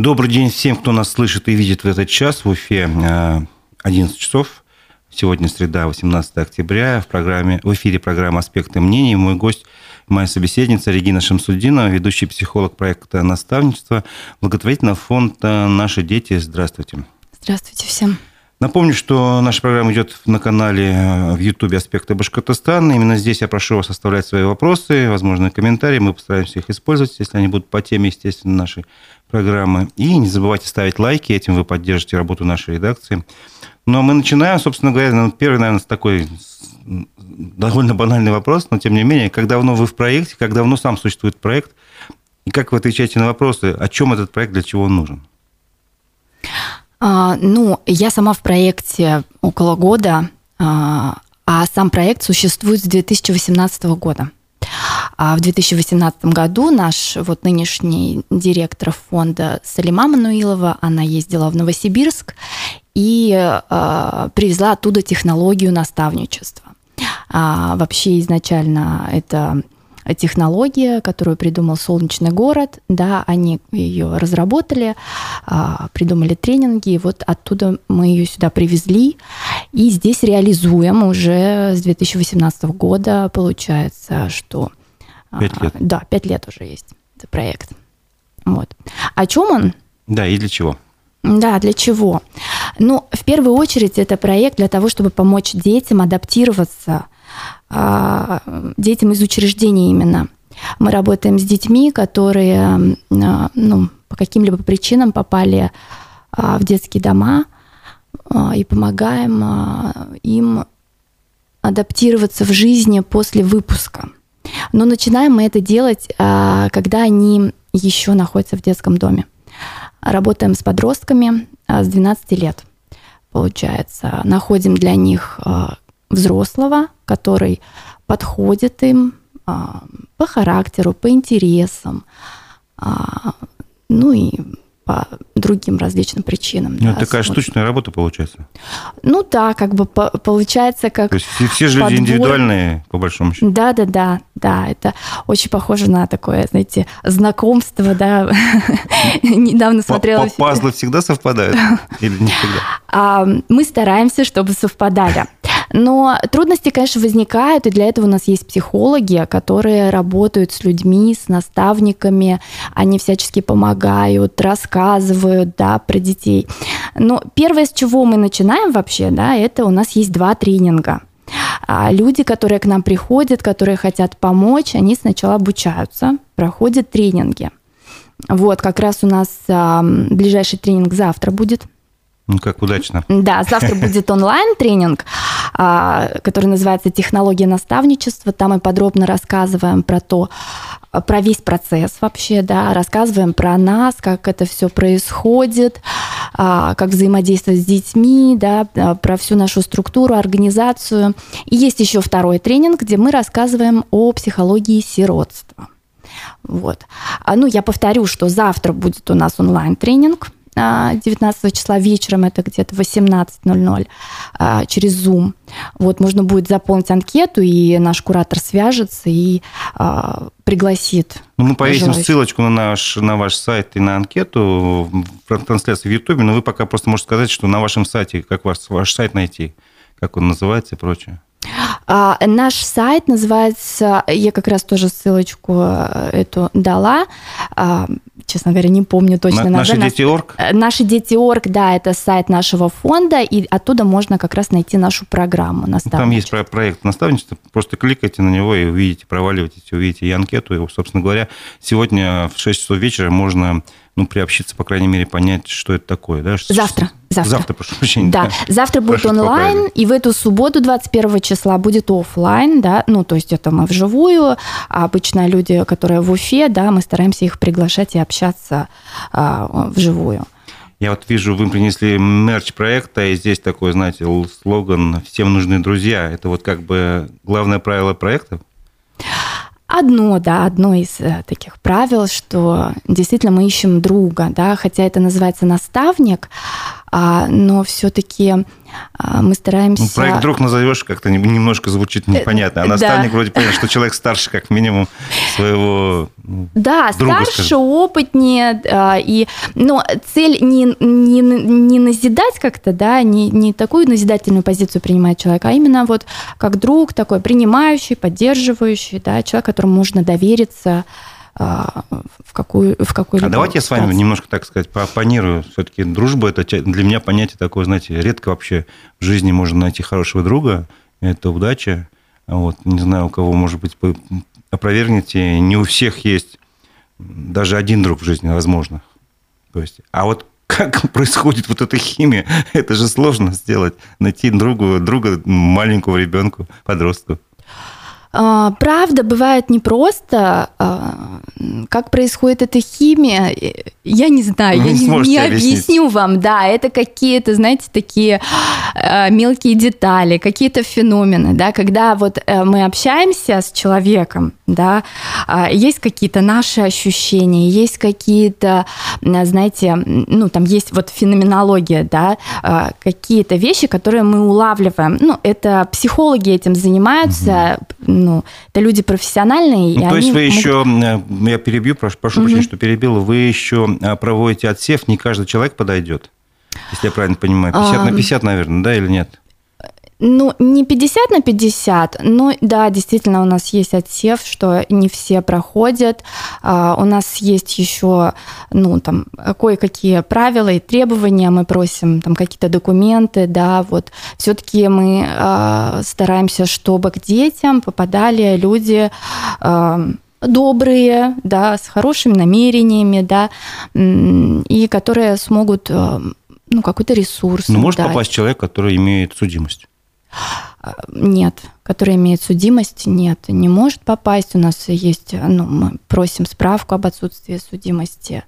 Добрый день всем, кто нас слышит и видит в этот час. В Уфе 11 э, часов. Сегодня среда, 18 октября. В, программе, в эфире программа «Аспекты мнений». Мой гость, моя собеседница Регина Шамсудинова, ведущий психолог проекта «Наставничество», благотворительного фонда «Наши дети». Здравствуйте. Здравствуйте всем. Напомню, что наша программа идет на канале э, в YouTube «Аспекты Башкортостана». Именно здесь я прошу вас оставлять свои вопросы, возможные комментарии. Мы постараемся их использовать, если они будут по теме, естественно, нашей программы. И не забывайте ставить лайки, этим вы поддержите работу нашей редакции. Ну, а мы начинаем, собственно говоря, ну, первый, наверное, такой довольно банальный вопрос, но тем не менее, как давно вы в проекте, как давно сам существует проект, и как вы отвечаете на вопросы, о чем этот проект, для чего он нужен? А, ну, я сама в проекте около года, а, а сам проект существует с 2018 года. А в 2018 году наш вот нынешний директор фонда Салима Мануилова, она ездила в Новосибирск и э, привезла оттуда технологию наставничества. А, вообще изначально это технология, которую придумал Солнечный город, да, они ее разработали, а, придумали тренинги, и вот оттуда мы ее сюда привезли, и здесь реализуем уже с 2018 года, получается, что... А, пять лет. Да, пять лет уже есть этот проект. Вот. О чем он? Да, и для чего? Да, для чего? Ну, в первую очередь, это проект для того, чтобы помочь детям адаптироваться а, детям из учреждений именно. Мы работаем с детьми, которые а, ну, по каким-либо причинам попали а, в детские дома и помогаем им адаптироваться в жизни после выпуска. Но начинаем мы это делать, когда они еще находятся в детском доме. Работаем с подростками с 12 лет, получается. Находим для них взрослого, который подходит им а, по характеру, по интересам, а, ну и по другим различным причинам. Ну, да, такая смотрим. штучная работа получается. Ну да, как бы по, получается как. То есть все же подбор... люди индивидуальные, по большому счету. Да, да, да, да. Это очень похоже на такое, знаете, знакомство, да. Недавно смотрела. Пазлы всегда совпадают или не всегда? Мы стараемся, чтобы совпадали. Но трудности, конечно, возникают, и для этого у нас есть психологи, которые работают с людьми, с наставниками, они всячески помогают, рассказывают, да, про детей. Но первое, с чего мы начинаем вообще, да, это у нас есть два тренинга. А люди, которые к нам приходят, которые хотят помочь, они сначала обучаются, проходят тренинги. Вот, как раз у нас а, ближайший тренинг завтра будет, ну, как удачно. Да, завтра будет онлайн-тренинг, а, который называется «Технология наставничества». Там мы подробно рассказываем про то, про весь процесс вообще, да, рассказываем про нас, как это все происходит, а, как взаимодействовать с детьми, да, про всю нашу структуру, организацию. И есть еще второй тренинг, где мы рассказываем о психологии сиротства. Вот. А, ну, я повторю, что завтра будет у нас онлайн-тренинг – 19 числа вечером, это где-то 18.00 а, через Zoom. Вот можно будет заполнить анкету, и наш куратор свяжется и а, пригласит. Ну, мы повесим желающих. ссылочку на наш, на ваш сайт и на анкету в трансляции в Ютубе, но вы пока просто можете сказать, что на вашем сайте, как ваш, ваш сайт найти, как он называется и прочее. А, наш сайт называется, я как раз тоже ссылочку э, эту дала, а, честно говоря, не помню точно На, название. Наши дети орг? Э, наши дети орг, да, это сайт нашего фонда, и оттуда можно как раз найти нашу программу. Там есть проект наставничества, просто кликайте на него и увидите, проваливайтесь, увидите и анкету, и, собственно говоря, сегодня в 6 часов вечера можно ну, приобщиться, по крайней мере, понять, что это такое. Да? Что, завтра. Завтра. Завтра, прошу прощения. Да, да. завтра будет Прошу онлайн, и в эту субботу, 21 числа, будет офлайн, да, ну, то есть это мы вживую, а обычно люди, которые в Уфе, да, мы стараемся их приглашать и общаться а, вживую. Я вот вижу, вы принесли мерч проекта, и здесь такой, знаете, слоган «Всем нужны друзья». Это вот как бы главное правило проекта? Одно, да, одно из э, таких правил, что действительно мы ищем друга, да, хотя это называется наставник, но все-таки а, мы стараемся... Ну, проект друг назовешь, как-то немножко звучит э, непонятно. А наставник да. вроде понятно, что человек старше, как минимум, своего Да, друга, старше, скажем. опытнее. А, и, но цель не, не, не назидать как-то, да, не, не такую назидательную позицию принимает человек, а именно вот как друг такой принимающий, поддерживающий, да, человек, которому можно довериться, а, в какую в какую А давайте я с вами немножко, так сказать, поопонирую. Все-таки дружба это для меня понятие такое, знаете, редко вообще в жизни можно найти хорошего друга. Это удача. Вот, не знаю, у кого, может быть, опровергнете. Не у всех есть даже один друг в жизни, возможно. То есть, а вот как происходит вот эта химия, это же сложно сделать. Найти другу, друга маленького ребенку, подростку. А, правда, бывает непросто. А, как происходит эта химия, я не знаю, Вы я не, не объясню вам. Да, это какие-то, знаете, такие а, мелкие детали, какие-то феномены, да, когда вот э, мы общаемся с человеком, да, есть какие-то наши ощущения, есть какие-то, знаете, ну, там есть вот феноменология, да, какие-то вещи, которые мы улавливаем. Ну, это психологи этим занимаются, угу ну, это люди профессиональные. Ну, то есть вы могут... еще, я перебью, прошу, прошу угу. прощения, что перебил, вы еще э, проводите отсев, не каждый человек подойдет, если я правильно понимаю, 50 а... на 50, наверное, да, или нет? Ну, не 50 на 50, но да, действительно у нас есть отсев, что не все проходят. А, у нас есть еще, ну, там, кое-какие правила и требования. Мы просим там какие-то документы, да, вот. Все-таки мы а, стараемся, чтобы к детям попадали люди а, добрые, да, с хорошими намерениями, да, и которые смогут ну, какой-то ресурс. Ну, может дать. попасть человек, который имеет судимость. Нет, который имеет судимость, нет, не может попасть. У нас есть, ну, мы просим справку об отсутствии судимости.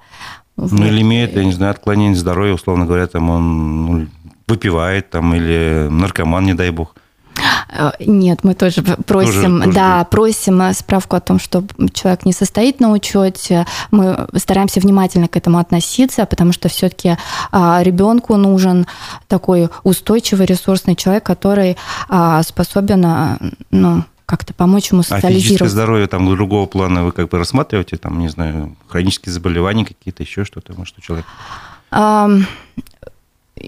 Ну, вот. или имеет, я не знаю, отклонение здоровья, условно говоря, там он ну, выпивает там, или наркоман, не дай бог. Э, нет, мы тоже просим, тоже, тоже да, будет. просим э, справку о том, что человек не состоит на учете. Мы стараемся внимательно к этому относиться, потому что все-таки а, ребенку нужен такой устойчивый ресурсный человек, который а, способен, а, ну, как-то помочь ему социализироваться. А физическое здоровье там другого плана вы как бы рассматриваете, там, не знаю, хронические заболевания какие-то, еще что-то, может, у человека?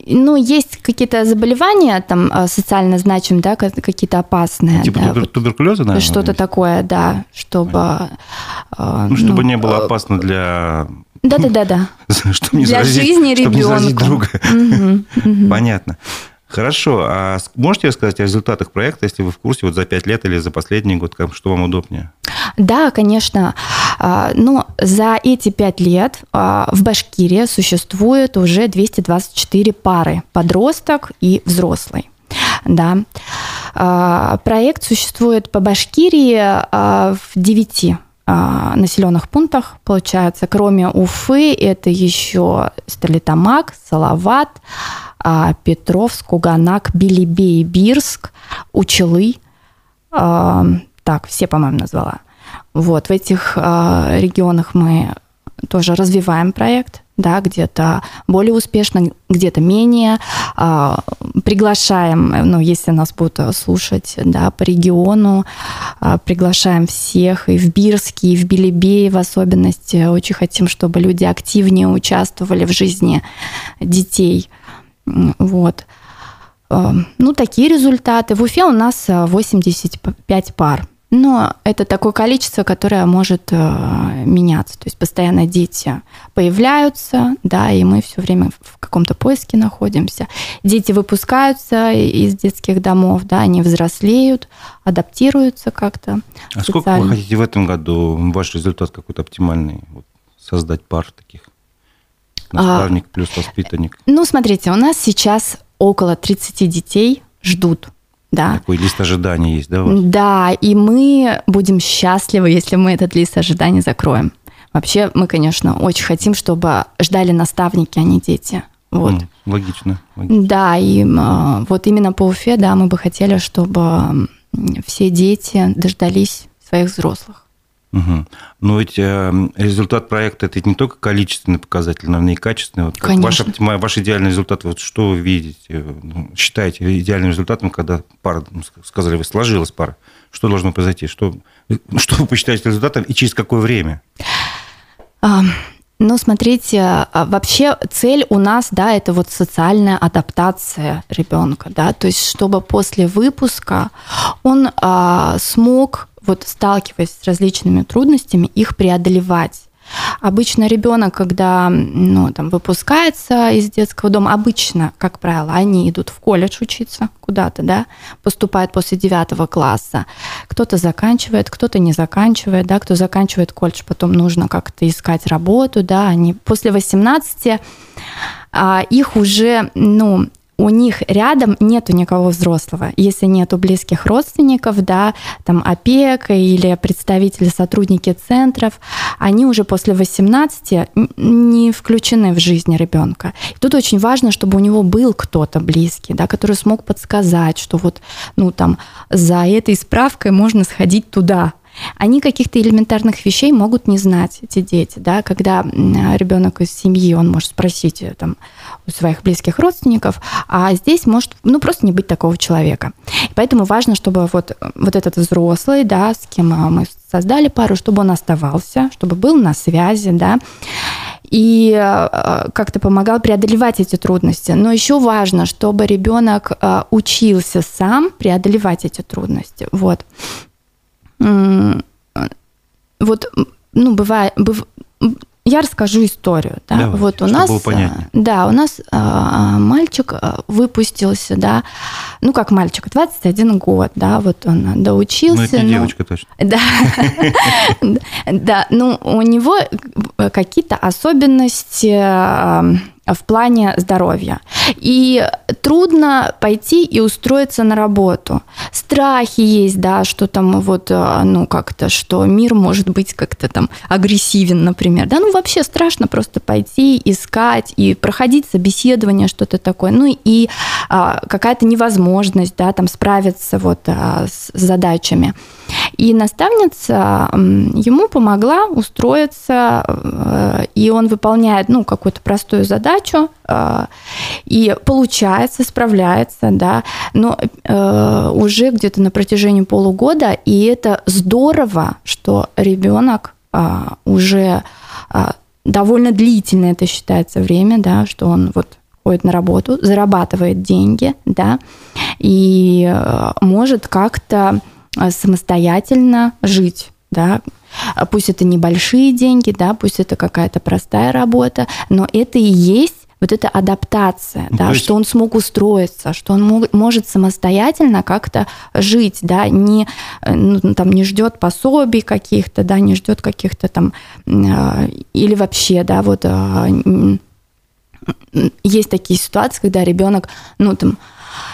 Ну, есть какие-то заболевания там а, социально значимые, да, какие-то опасные. Типа да, тубер- туберкулеза, наверное? Что-то есть? такое, да, чтобы... А, ну, чтобы ну, не было опасно для... Да-да-да-да. Чтобы не для заразить, жизни чтобы ребенка. не заразить друга. Понятно. Хорошо. А можете рассказать о результатах проекта, если вы в курсе, вот за пять лет или за последний год, что вам удобнее? Да, конечно. А, но за эти пять лет а, в Башкирии существует уже 224 пары подросток и взрослый. Да. А, проект существует по Башкирии в 9 населенных пунктах, получается, кроме Уфы, это еще Столитамак, Салават, Петровск, Куганак, Билибей, Бирск, Учелы. Так, все, по-моему, назвала. Вот, в этих э, регионах мы тоже развиваем проект, да, где-то более успешно, где-то менее. Э, приглашаем, ну, если нас будут слушать, да, по региону, э, приглашаем всех и в Бирске, и в Белебее в особенности. Очень хотим, чтобы люди активнее участвовали в жизни детей. Вот. Ну, такие результаты. В Уфе у нас 85 пар но это такое количество, которое может э, меняться. То есть постоянно дети появляются, да, и мы все время в каком-то поиске находимся. Дети выпускаются из детских домов, да, они взрослеют, адаптируются как-то. А социально. сколько вы хотите в этом году ваш результат какой-то оптимальный вот, создать пар таких? Наставник а, плюс воспитанник. Ну, смотрите, у нас сейчас около 30 детей ждут да. Такой лист ожидания есть, да? Да, и мы будем счастливы, если мы этот лист ожидания закроем. Вообще, мы, конечно, очень хотим, чтобы ждали наставники, а не дети. Вот. Mm, логично, логично. Да, и э, вот именно по Уфе, да, мы бы хотели, чтобы все дети дождались своих взрослых. Угу. Но ведь э, результат проекта это не только количественный показатель, но и качественный. Вот Конечно. Ваш, ваш идеальный результат, вот что вы видите, ну, считаете идеальным результатом, когда пара, ну, сказали, вы сложилась пара, что должно произойти, что, что вы посчитаете результатом и через какое время? А, ну, смотрите, а, вообще цель у нас, да, это вот социальная адаптация ребенка, да, то есть чтобы после выпуска он а, смог, вот сталкиваясь с различными трудностями, их преодолевать. Обычно ребенок, когда ну, там, выпускается из детского дома, обычно, как правило, они идут в колледж учиться куда-то, да, поступают после девятого класса. Кто-то заканчивает, кто-то не заканчивает, да, кто заканчивает колледж, потом нужно как-то искать работу, да, они после 18 а, их уже, ну, у них рядом нету никого взрослого. Если нету близких родственников, да, там опека или представители, сотрудники центров, они уже после 18 не включены в жизнь ребенка. И тут очень важно, чтобы у него был кто-то близкий, да, который смог подсказать, что вот, ну, там, за этой справкой можно сходить туда, они каких-то элементарных вещей могут не знать, эти дети, да, когда ребенок из семьи, он может спросить там, у своих близких родственников, а здесь может, ну, просто не быть такого человека. Поэтому важно, чтобы вот, вот этот взрослый, да, с кем а, мы создали пару, чтобы он оставался, чтобы был на связи, да, и э, как-то помогал преодолевать эти трудности. Но еще важно, чтобы ребенок э, учился сам преодолевать эти трудности. Вот вот, ну, бывает, быв... я расскажу историю, да, Давай, вот у нас, было да, у нас а, мальчик а, выпустился, да, ну как мальчик, 21 год, да, вот он доучился. Ну это не девочка точно. Да, да, ну у него какие-то особенности в плане здоровья. И трудно пойти и устроиться на работу. Страхи есть, да, что там вот, э, ну, как-то, что мир может быть как-то там агрессивен, например. Да, ну, вообще страшно просто пойти, искать и проходить собеседование, что-то такое. Ну, и а, какая-то невозможность, да, там справиться вот а, с задачами. И наставница ему помогла устроиться, э, и он выполняет, ну, какую-то простую задачу, э, и получается, справляется, да, но э, уже где-то на протяжении полугода, и это здорово, что ребенок уже довольно длительное это считается время, да, что он вот ходит на работу, зарабатывает деньги, да, и может как-то самостоятельно жить, да, пусть это небольшие деньги, да, пусть это какая-то простая работа, но это и есть вот эта адаптация, ну, да, есть... что он смог устроиться, что он мог, может самостоятельно как-то жить, да, не, э, ну, там, не ждет пособий каких-то, да, не ждет каких-то там, э, или вообще, да, вот есть такие ситуации, когда ребенок, ну, там,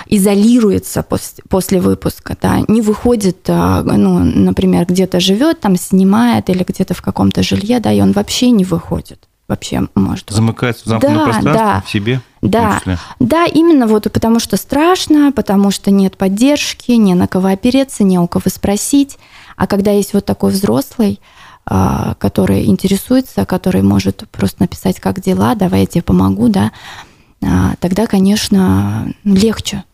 изолируется после, после выпуска, да, не выходит, а, ну, например, где-то живет, там снимает или где-то в каком-то жилье, да, и он вообще не выходит вообще может. Замыкается в замкнутом да, пространстве да, в себе? Да, да, именно вот потому что страшно, потому что нет поддержки, не на кого опереться, не у кого спросить. А когда есть вот такой взрослый, а, который интересуется, который может просто написать, как дела, давай я тебе помогу, да, тогда, конечно, легче.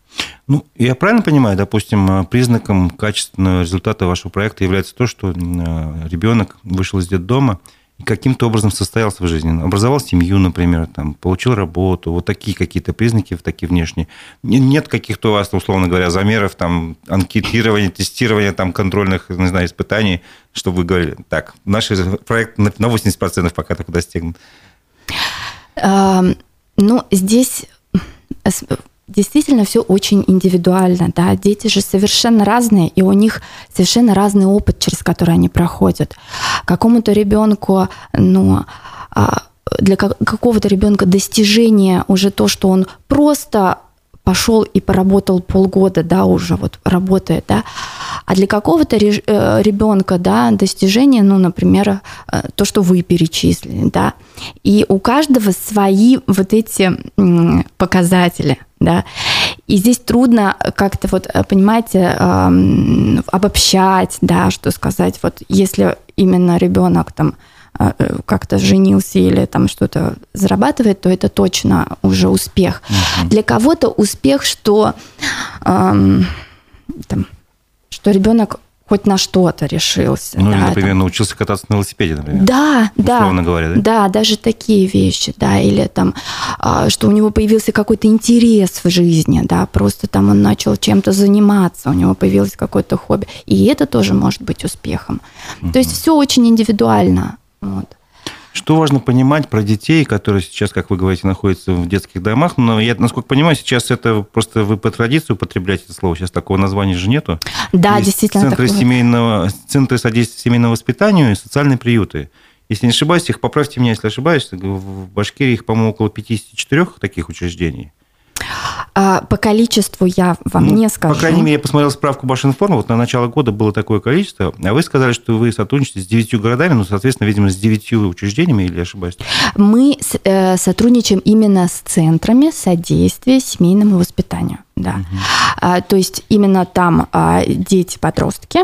Ну, я правильно понимаю, допустим, а, признаком качественного результата вашего проекта является то, что а, ребенок вышел из детдома и каким-то образом состоялся в жизни. Образовал семью, например, там, получил работу, вот такие какие-то признаки, такие внешние. Нет каких-то у вас, условно говоря, замеров, там, анкетирования, тестирования, там, контрольных, не знаю, испытаний, чтобы вы говорили, так, наш проект на 80% пока только достигнут. Ну, здесь действительно все очень индивидуально, да, дети же совершенно разные, и у них совершенно разный опыт, через который они проходят. Какому-то ребенку, ну, а, для какого-то ребенка достижение уже то, что он просто пошел и поработал полгода, да, уже вот работает, да, а для какого-то э, ребенка, да, достижение, ну, например, э, то, что вы перечислили, да, и у каждого свои вот эти показатели, да, И здесь трудно как-то вот, понимаете, обобщать, да, что сказать, вот если именно ребенок там э, как-то женился или там что-то зарабатывает, то это точно уже успех. Угу. Для кого-то успех, что, эм, там, что ребенок хоть на что-то решился. Ну, да, или, например, там... научился кататься на велосипеде, например. Да, да. говоря, да? Да, даже такие вещи, да, или там, а, что у него появился какой-то интерес в жизни, да, просто там он начал чем-то заниматься, у него появилось какое-то хобби. И это тоже может быть успехом. Угу. То есть все очень индивидуально. Вот. Что важно понимать про детей, которые сейчас, как вы говорите, находятся в детских домах? Но я, насколько понимаю, сейчас это просто вы по традиции употребляете это слово. Сейчас такого названия же нету. Да, Есть действительно. Центры, семейного, центры содействия семейному воспитанию и социальные приюты. Если не ошибаюсь, их поправьте меня, если ошибаюсь, в Башкирии их, по-моему, около 54 таких учреждений. А, по количеству я вам ну, не скажу. По крайней мере, я посмотрел справку Башинформа, вот на начало года было такое количество, а вы сказали, что вы сотрудничаете с девятью городами, ну, соответственно, видимо, с девятью учреждениями, или ошибаюсь? Мы э, сотрудничаем именно с центрами содействия семейному воспитанию. Да. Угу. А, то есть именно там а, дети-подростки,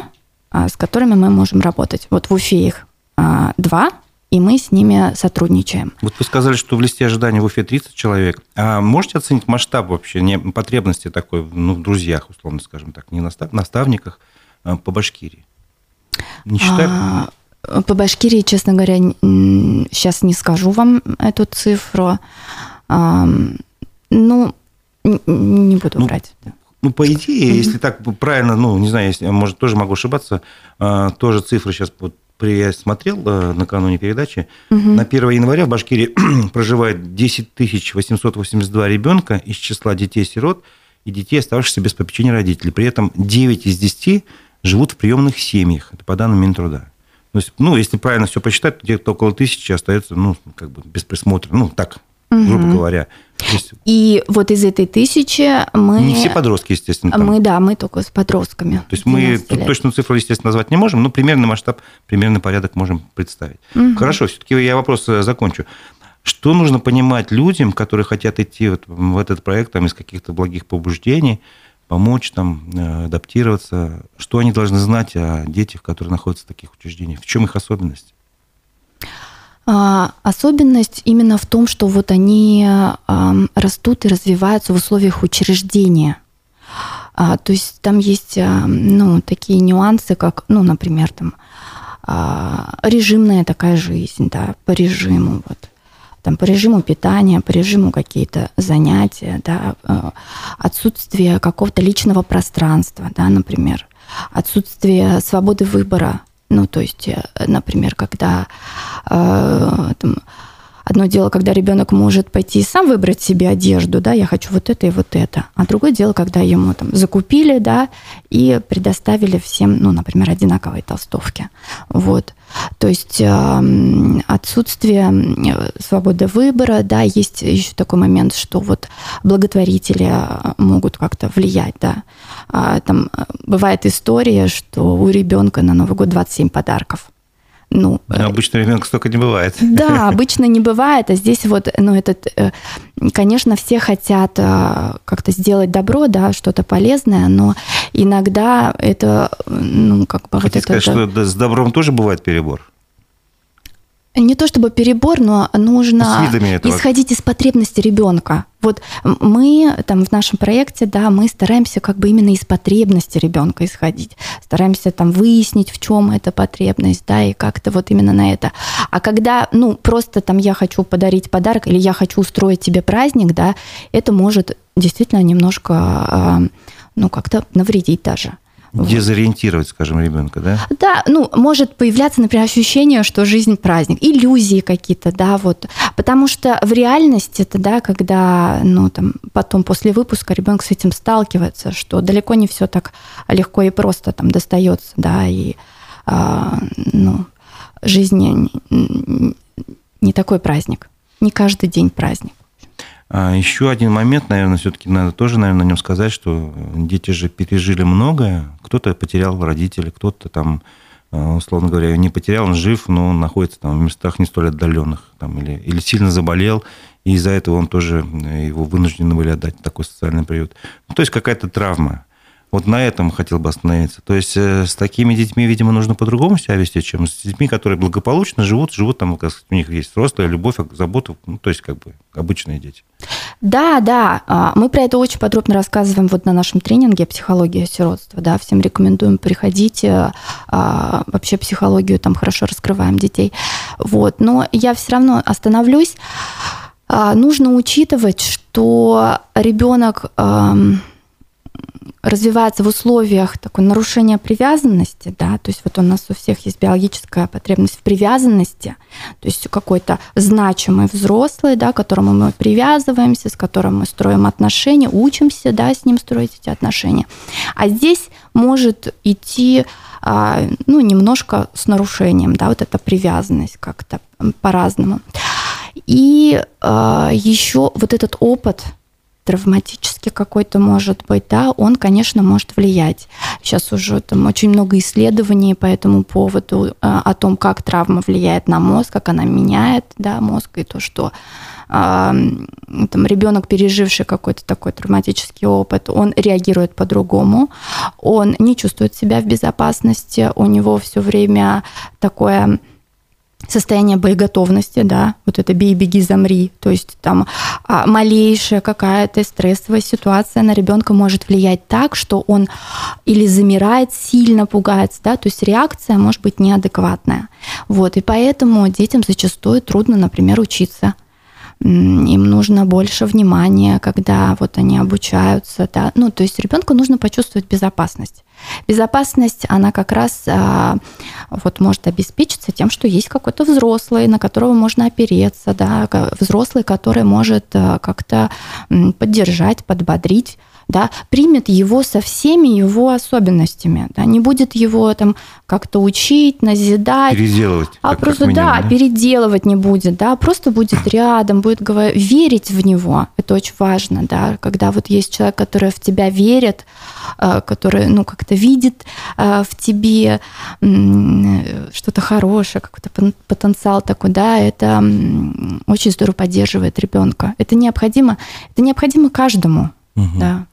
а, с которыми мы можем работать. Вот в Уфе их а, два, и мы с ними сотрудничаем. Вот вы сказали, что в листе ожидания в Уфе 30 человек. А можете оценить масштаб вообще, не, потребности такой, ну, в друзьях, условно скажем так, не настав, наставниках а, по Башкирии? Не считаю? А, по Башкирии, честно говоря, сейчас не скажу вам эту цифру. А, ну, не буду ну, врать. Ну, по идее, mm-hmm. если так правильно, ну, не знаю, если, может, тоже могу ошибаться, а, тоже цифры сейчас вот я смотрел э, накануне передачи, угу. на 1 января в Башкирии проживает 10 882 ребенка из числа детей-сирот и детей, оставшихся без попечения родителей. При этом 9 из 10 живут в приемных семьях. Это по данным Минтруда. То есть, ну, если правильно все посчитать, где-то около тысячи остается, ну, как бы без присмотра. Ну, так, угу. грубо говоря. Есть... И вот из этой тысячи мы... Не все подростки, естественно. Там. Мы, да, мы только с подростками. То есть мы тут точную цифру, естественно, назвать не можем, но примерный масштаб, примерный порядок можем представить. Угу. Хорошо, все-таки я вопрос э, закончу. Что нужно понимать людям, которые хотят идти вот в этот проект там, из каких-то благих побуждений, помочь там э, адаптироваться? Что они должны знать о детях, которые находятся в таких учреждениях? В чем их особенность? А, особенность именно в том, что вот они растут и развиваются в условиях учреждения. А, то есть там есть ну, такие нюансы, как, ну, например, там, а, режимная такая жизнь, да, по режиму, вот, там, по режиму питания, по режиму какие-то занятия, да, отсутствие какого-то личного пространства, да, например, отсутствие свободы выбора ну, то есть, э, например, когда э, там, одно дело, когда ребенок может пойти и сам выбрать себе одежду, да, я хочу вот это и вот это, а другое дело, когда ему там закупили, да, и предоставили всем, ну, например, одинаковые толстовки, вот. То есть эм, отсутствие свободы выбора, да, есть еще такой момент, что вот благотворители э, могут как-то влиять, да. А, там э, бывает история, что у ребенка на Новый год 27 подарков. Ну, Но э, обычно ребенка столько не бывает. Да, обычно не бывает, а здесь вот, ну, этот, конечно, все хотят как-то сделать добро, да, что-то полезное, но иногда это, ну, как бы... Хотите вот сказать, это, что с добром тоже бывает перебор? Не то чтобы перебор, но нужно исходить из потребности ребенка. Вот мы там в нашем проекте, да, мы стараемся как бы именно из потребности ребенка исходить, стараемся там выяснить, в чем эта потребность, да, и как-то вот именно на это. А когда, ну, просто там я хочу подарить подарок или я хочу устроить тебе праздник, да, это может действительно немножко, а, ну, как-то навредить даже дезориентировать, скажем, ребенка, да? Да, ну, может появляться, например, ощущение, что жизнь праздник, иллюзии какие-то, да, вот. Потому что в реальности это, да, когда, ну, там, потом после выпуска ребенок с этим сталкивается, что далеко не все так легко и просто там достается, да, и, а, ну, жизнь не, не такой праздник, не каждый день праздник. А еще один момент, наверное, все-таки надо тоже, наверное, на нем сказать, что дети же пережили многое. Кто-то потерял родителей, кто-то там условно говоря, не потерял, он жив, но он находится там в местах не столь отдаленных, там, или, или сильно заболел, и из-за этого он тоже, его вынуждены были отдать такой социальный приют. Ну, то есть какая-то травма. Вот на этом хотел бы остановиться. То есть э, с такими детьми, видимо, нужно по-другому себя вести, чем с детьми, которые благополучно живут, живут там, как у них есть взрослая любовь, забота, ну, то есть как бы обычные дети. Да, да, а, мы про это очень подробно рассказываем вот на нашем тренинге «Психология сиротства». Да, всем рекомендуем приходить. А, вообще психологию там хорошо раскрываем детей. Вот, но я все равно остановлюсь. А, нужно учитывать, что ребенок развивается в условиях такой нарушения привязанности, да, то есть вот у нас у всех есть биологическая потребность в привязанности, то есть какой-то значимый взрослый, да, к которому мы привязываемся, с которым мы строим отношения, учимся, да, с ним строить эти отношения. А здесь может идти а, ну, немножко с нарушением, да, вот эта привязанность как-то по-разному. И а, еще вот этот опыт травматический какой-то может быть, да, он, конечно, может влиять. Сейчас уже там очень много исследований по этому поводу э, о том, как травма влияет на мозг, как она меняет, да, мозг и то, что там ребенок, переживший какой-то такой травматический опыт, он реагирует по-другому, он не чувствует себя в безопасности, у него все время такое состояние боеготовности, да, вот это бей, беги, замри, то есть там а, малейшая какая-то стрессовая ситуация на ребенка может влиять так, что он или замирает, сильно пугается, да, то есть реакция может быть неадекватная. Вот, и поэтому детям зачастую трудно, например, учиться им нужно больше внимания, когда вот они обучаются, да, ну, то есть ребенку нужно почувствовать безопасность. Безопасность, она как раз а, вот может обеспечиться тем, что есть какой-то взрослый, на которого можно опереться, да, взрослый, который может а, как-то поддержать, подбодрить, да, примет его со всеми его особенностями, да, не будет его там как-то учить, назидать. Переделывать. А просто, минимум, да, да, переделывать не будет, да, просто будет рядом, будет говорить, верить в него. Это очень важно, да, когда вот есть человек, который в тебя верит, э, который, ну, как-то видит э, в тебе что-то хорошее, какой-то потенциал такой, да, это очень здорово поддерживает ребенка. Это необходимо, это необходимо каждому, угу. да.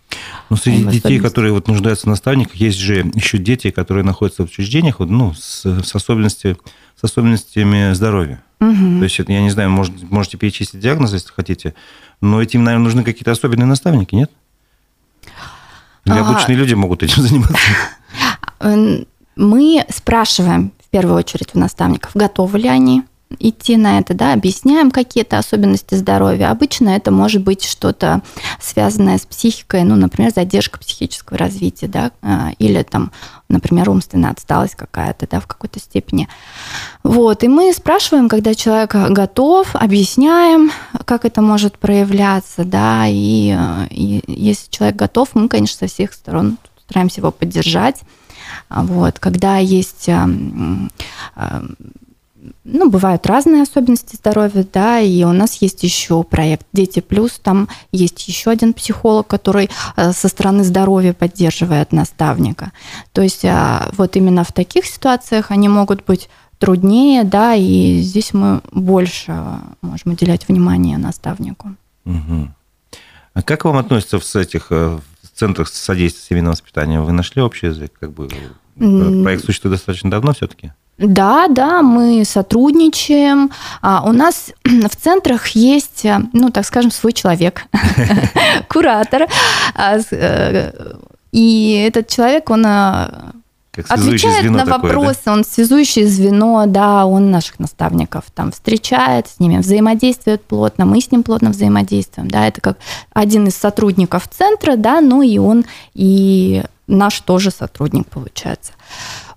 Но среди детей, которые вот нуждаются в наставниках, есть же еще дети, которые находятся в учреждениях, ну, с, с, особенностями, с особенностями здоровья. Угу. То есть, это, я не знаю, может, можете перечислить диагнозы, если хотите, но этим, наверное, нужны какие-то особенные наставники, нет? Или а... обычные люди могут этим заниматься? Мы спрашиваем в первую очередь у наставников, готовы ли они идти на это, да, объясняем какие-то особенности здоровья. Обычно это может быть что-то связанное с психикой, ну, например, задержка психического развития, да, а, или там, например, умственная отсталость какая-то, да, в какой-то степени. Вот, и мы спрашиваем, когда человек готов, объясняем, как это может проявляться, да, и, и если человек готов, мы, конечно, со всех сторон стараемся его поддержать. Вот, когда есть ну, бывают разные особенности здоровья, да, и у нас есть еще проект «Дети плюс», там есть еще один психолог, который э, со стороны здоровья поддерживает наставника. То есть а, вот именно в таких ситуациях они могут быть труднее, да, и здесь мы больше можем уделять внимание наставнику. Угу. А как вам относятся в этих э, в центрах содействия семейного воспитания? Вы нашли общий язык? Как бы проект существует достаточно давно все-таки? Да, да, мы сотрудничаем. А у нас в центрах есть, э, ну, так скажем, свой человек, куратор. А, э, и этот человек, он э, отвечает на такое, вопросы, да? он связующее звено, да, он наших наставников там встречает, с ними взаимодействует плотно, мы с ним плотно взаимодействуем, да, это как один из сотрудников центра, да, ну и он и наш тоже сотрудник получается.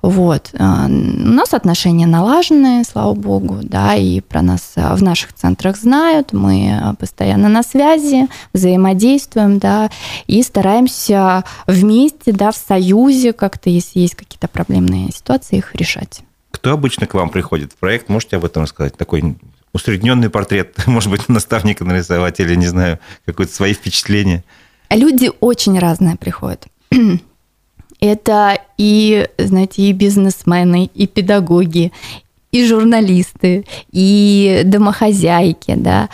Вот. Э, у нас отношения налажены, слава богу, да, и про нас э, в наших центрах знают, мы постоянно на связи, взаимодействуем, да, и стараемся вместе, да, в союзе как-то, если есть какие-то проблемные ситуации, их решать. Кто обычно к вам приходит в проект? Можете об этом рассказать? Такой усредненный портрет, может быть, наставника нарисовать или, не знаю, какое-то свои впечатления? Люди очень разные приходят. Это и, знаете, и бизнесмены, и педагоги, и журналисты, и домохозяйки, да.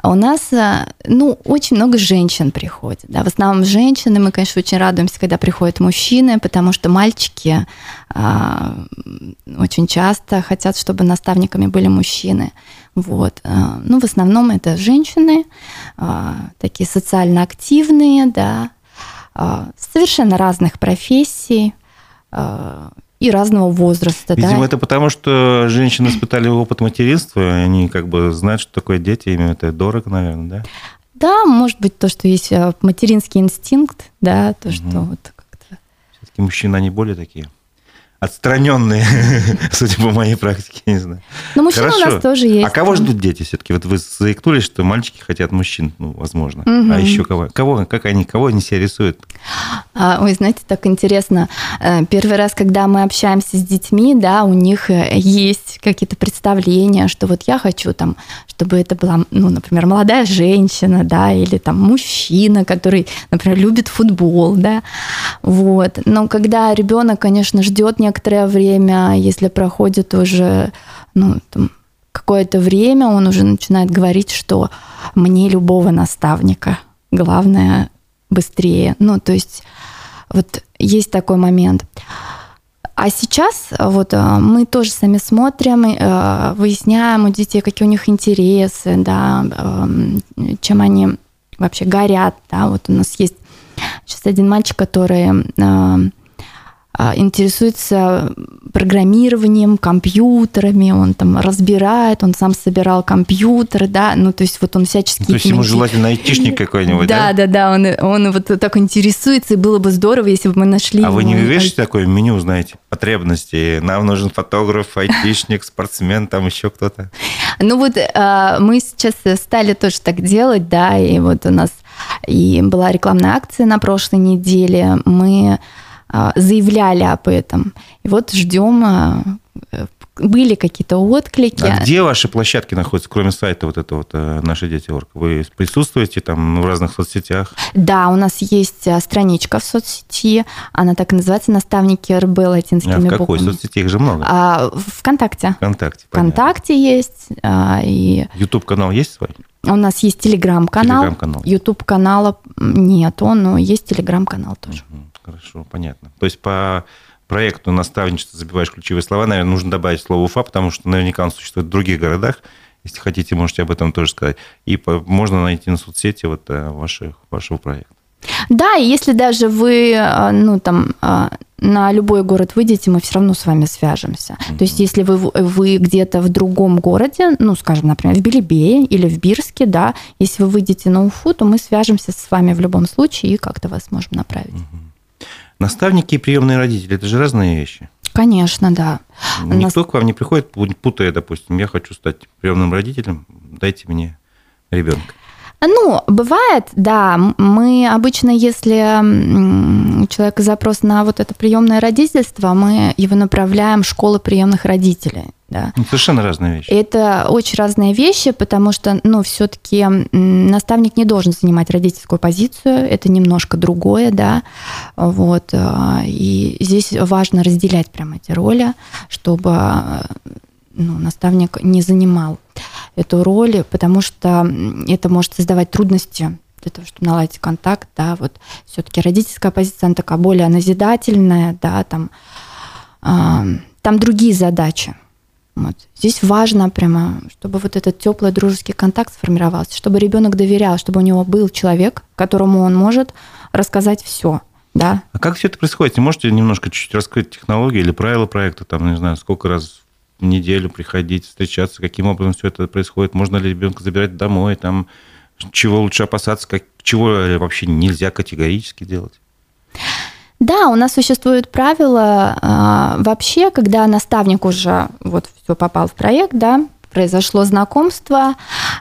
А у нас, э, ну, очень много женщин приходит, да. В основном женщины, мы, конечно, очень радуемся, когда приходят мужчины, потому что мальчики а, очень часто хотят, чтобы наставниками были мужчины. Вот. А, ну, в основном это женщины, а, такие социально активные, да, совершенно разных профессий, а, и разного возраста. Видимо, да? это потому, что женщины испытали опыт материнства, и они как бы знают, что такое дети, им это дорого, наверное, да? Да, может быть, то, что есть э, материнский инстинкт, да, то, угу. что вот как-то... Все-таки мужчины, они более такие отстраненные, судя по моей практике, не знаю. Но мужчины Хорошо. у нас тоже есть. А кого ждут дети все-таки? Вот вы заикнулись, что мальчики хотят мужчин, ну, возможно. Угу. А еще кого? Кого? Как они? Кого они себя рисуют? А, ой, знаете, так интересно. Э, первый раз, когда мы общаемся с детьми, да, у них э, есть какие-то представления, что вот я хочу там, чтобы это была, ну, например, молодая женщина, да, или там мужчина, который, например, любит футбол, да, вот. Но когда ребенок, конечно, ждет не некоторое время, если проходит уже ну, там, какое-то время, он уже начинает говорить, что мне любого наставника, главное быстрее. Ну, то есть вот есть такой момент. А сейчас вот э, мы тоже сами смотрим, э, выясняем у детей, какие у них интересы, да, эм, чем они вообще горят, да. Вот у нас есть сейчас один мальчик, который э, а, интересуется программированием, компьютерами, он там разбирает, он сам собирал компьютеры, да, ну то есть вот он всячески... То есть ему желательно айтишник какой-нибудь, да? Да, да, да, он, он вот так интересуется, и было бы здорово, если бы мы нашли... А вы не вывешиваете такое меню, знаете, потребности? Нам нужен фотограф, айтишник, спортсмен, там еще кто-то. Ну вот а, мы сейчас стали тоже так делать, да, и вот у нас и была рекламная акция на прошлой неделе, мы а, заявляли об этом. И вот ждем, а, были какие-то отклики. А где ваши площадки находятся, кроме сайта вот этого вот э, «Наши дети орг»? Вы присутствуете там в разных соцсетях? Да, у нас есть а, страничка в соцсети, она так и называется «Наставники РБ» латинскими буквами. а в какой буквами. соцсети? Их же много. А, ВКонтакте. ВКонтакте, ВКонтакте есть. А, и... YouTube-канал есть свой? У нас есть телеграм-канал. Телеграм-канал. YouTube-канала нет, он, но есть телеграм-канал тоже. Угу. Хорошо, понятно. То есть по проекту наставничества забиваешь ключевые слова, наверное, нужно добавить слово Уфа, потому что наверняка он существует в других городах. Если хотите, можете об этом тоже сказать. И можно найти на соцсети вот э, ваших, вашего проекта. Да, и если даже вы, э, ну, там, э, на любой город выйдете, мы все равно с вами свяжемся. Mm-hmm. То есть, если вы, вы где-то в другом городе, ну, скажем, например, в Белебее или в Бирске, да, если вы выйдете на Уфу, то мы свяжемся с вами в любом случае и как-то вас можем направить. Mm-hmm. Наставники и приемные родители – это же разные вещи. Конечно, да. Никто Нас... к вам не приходит, путая, допустим, я хочу стать приемным родителем, дайте мне ребенка. Ну, бывает, да. Мы обычно, если у человека запрос на вот это приемное родительство, мы его направляем в школу приемных родителей. Да. Ну, совершенно разные вещи. Это очень разные вещи, потому что, ну, все-таки наставник не должен занимать родительскую позицию, это немножко другое, да, вот. А, и здесь важно разделять прямо эти роли, чтобы ну, наставник не занимал эту роль, потому что это может создавать трудности для того, чтобы наладить контакт, да, вот все-таки родительская позиция, она такая более назидательная, да, там, э, там другие задачи. Вот. Здесь важно прямо, чтобы вот этот теплый дружеский контакт сформировался, чтобы ребенок доверял, чтобы у него был человек, которому он может рассказать все. Да. А как все это происходит? Можете немножко чуть-чуть раскрыть технологии или правила проекта? Там, не знаю, сколько раз неделю приходить, встречаться, каким образом все это происходит, можно ли ребенка забирать домой, там, чего лучше опасаться, как, чего вообще нельзя категорически делать? Да, у нас существуют правила а, вообще, когда наставник уже вот все попал в проект, да, произошло знакомство,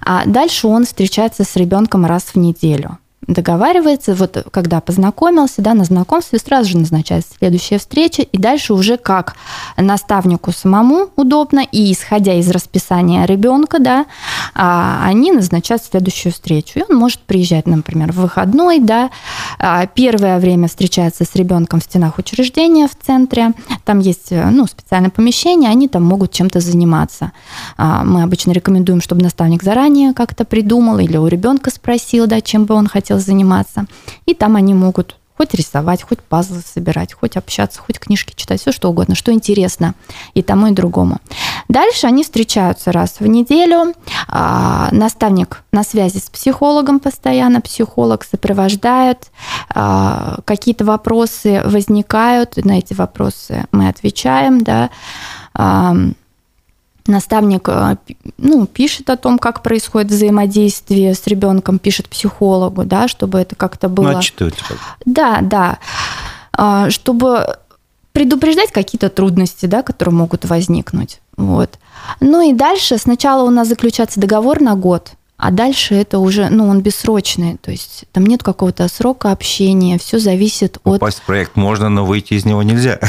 а дальше он встречается с ребенком раз в неделю. Договаривается, вот когда познакомился, да, на знакомстве сразу же назначается следующая встреча, и дальше уже как наставнику самому удобно, и исходя из расписания ребенка, да, а, они назначают следующую встречу. И он может приезжать, например, в выходной, да, а, первое время встречается с ребенком в стенах учреждения в центре, там есть ну, специальное помещение, они там могут чем-то заниматься. А, мы обычно рекомендуем, чтобы наставник заранее как-то придумал или у ребенка спросил, да, чем бы он хотел хотел заниматься. И там они могут хоть рисовать, хоть пазлы собирать, хоть общаться, хоть книжки читать, все что угодно, что интересно и тому, и другому. Дальше они встречаются раз в неделю. А, наставник на связи с психологом постоянно, психолог сопровождает. А, какие-то вопросы возникают, на эти вопросы мы отвечаем, да наставник э, ну, пишет о том, как происходит взаимодействие с ребенком, пишет психологу, да, чтобы это как-то было. Ну, отчитывается Да, да. А, чтобы предупреждать какие-то трудности, да, которые могут возникнуть. Вот. Ну и дальше сначала у нас заключается договор на год – а дальше это уже, ну, он бессрочный, то есть там нет какого-то срока общения, все зависит от... Попасть в проект можно, но выйти из него нельзя.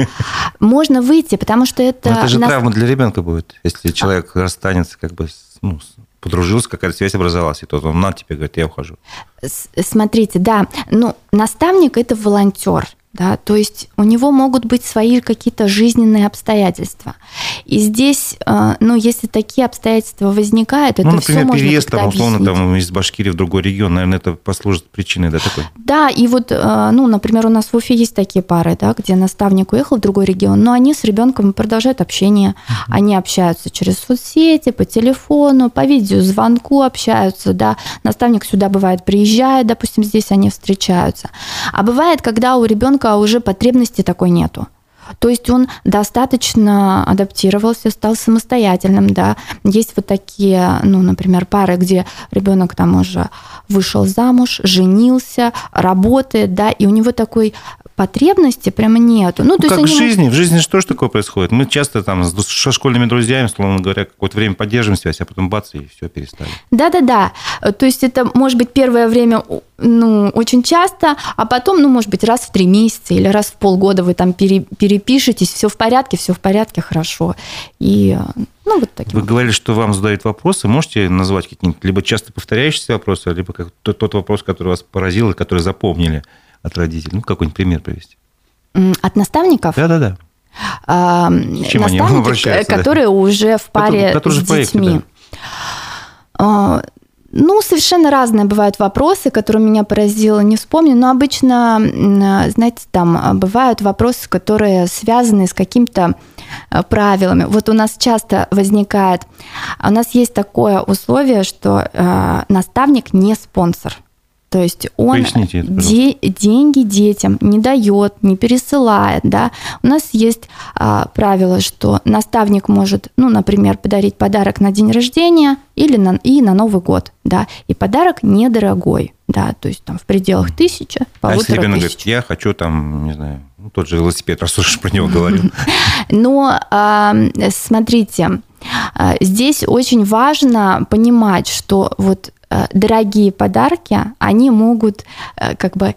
Можно выйти, потому что это... это же травма для ребенка будет, если человек расстанется, как бы, ну, подружился, какая-то связь образовалась, и тот он на тебе говорит, я ухожу. Смотрите, да, ну, наставник – это волонтер, да, то есть у него могут быть свои какие-то жизненные обстоятельства. И здесь, э, ну, если такие обстоятельства возникают, это ну, например, все можно переезд, там, условно, там, из Башкирии в другой регион, наверное, это послужит причиной, да, такой? Да, и вот, э, ну, например, у нас в Уфе есть такие пары, да, где наставник уехал в другой регион, но они с ребенком продолжают общение, uh-huh. они общаются через соцсети, по телефону, по видеозвонку общаются, да, наставник сюда бывает приезжает, допустим, здесь они встречаются. А бывает, когда у ребенка ребенка уже потребности такой нету. То есть он достаточно адаптировался, стал самостоятельным, да. Есть вот такие, ну, например, пары, где ребенок там уже вышел замуж, женился, работает, да, и у него такой потребности прямо нету. Ну, то ну, есть как в жизни, в жизни что ж такое происходит? Мы часто там со школьными друзьями, словно говоря, какое-то время поддерживаем связь, а потом бац, и все перестали. Да-да-да. То есть это может быть первое время ну, очень часто, а потом, ну, может быть, раз в три месяца или раз в полгода вы там пере, перепишетесь, все в порядке, все в порядке, хорошо. И ну, вот таким. Вы говорили, что вам задают вопросы. Можете назвать какие-нибудь либо часто повторяющиеся вопросы, либо как тот, тот вопрос, который вас поразил и который запомнили? От родителей? Ну, какой-нибудь пример привести. От наставников? Да-да-да. А, наставники, которые уже в паре которые, с детьми. Проекте, да. А, ну, совершенно разные бывают вопросы, которые меня поразило, не вспомню, но обычно, знаете, там бывают вопросы, которые связаны с каким-то э, правилами. Вот у нас часто возникает, у нас есть такое условие, что э, наставник не спонсор. То есть он де- деньги детям не дает, не пересылает. Да? У нас есть а, правило, что наставник может, ну, например, подарить подарок на день рождения или на, и на Новый год. Да? И подарок недорогой. Да? То есть там в пределах тысячи, полутора А если ребенок говорит, я хочу там, не знаю, ну, тот же велосипед, раз уж про него говорил. Но а, смотрите, а, здесь очень важно понимать, что вот дорогие подарки, они могут э, как бы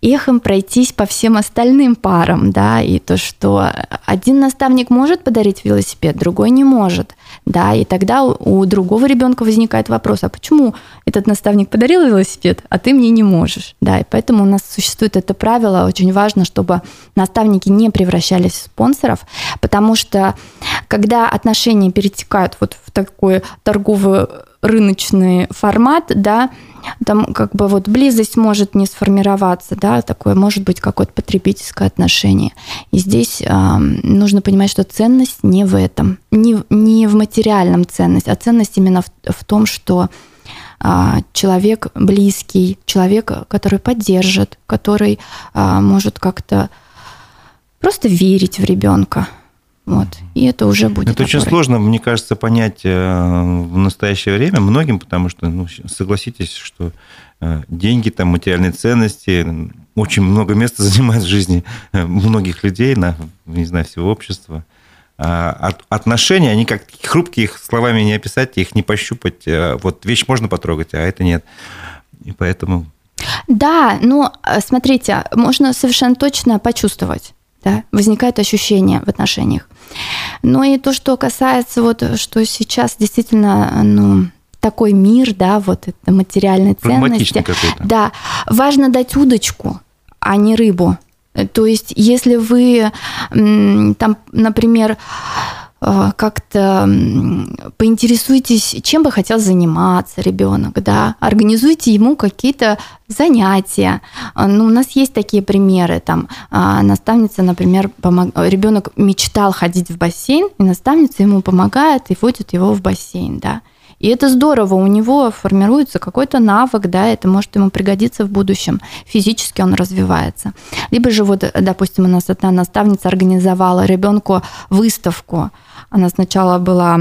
эхом пройтись по всем остальным парам, да, и то, что один наставник может подарить велосипед, другой не может, да, и тогда у, другого ребенка возникает вопрос, а почему этот наставник подарил велосипед, а ты мне не можешь, да, и поэтому у нас существует это правило, очень важно, чтобы наставники не превращались в спонсоров, потому что когда отношения перетекают вот в такую торговую рыночный формат, да, там как бы вот близость может не сформироваться, да, такое может быть какое-то потребительское отношение. И здесь э, нужно понимать, что ценность не в этом, не, не в материальном ценность, а ценность именно в, в том, что э, человек близкий, человек, который поддержит, который э, может как-то просто верить в ребенка. Вот. И это уже будет. Это очень сложно, мне кажется, понять э, в настоящее время многим, потому что, ну, согласитесь, что э, деньги, там, материальные ценности очень много места занимают в жизни э, многих людей, на, не знаю, всего общества. А отношения, они как хрупкие, их словами не описать, их не пощупать. Вот вещь можно потрогать, а это нет. И поэтому Да, но смотрите, можно совершенно точно почувствовать, да, возникает ощущение в отношениях. Ну и то, что касается вот, что сейчас действительно, ну, такой мир, да, вот это материальной ценности. Да, важно дать удочку, а не рыбу. То есть, если вы там, например, как-то поинтересуйтесь, чем бы хотел заниматься ребенок, да, организуйте ему какие-то занятия. Ну, у нас есть такие примеры, там а, наставница, например, помог... ребенок мечтал ходить в бассейн, и наставница ему помогает и водит его в бассейн, да. И это здорово, у него формируется какой-то навык, да, это может ему пригодиться в будущем. Физически он развивается. Либо же вот, допустим, у нас одна наставница организовала ребенку выставку. Она сначала была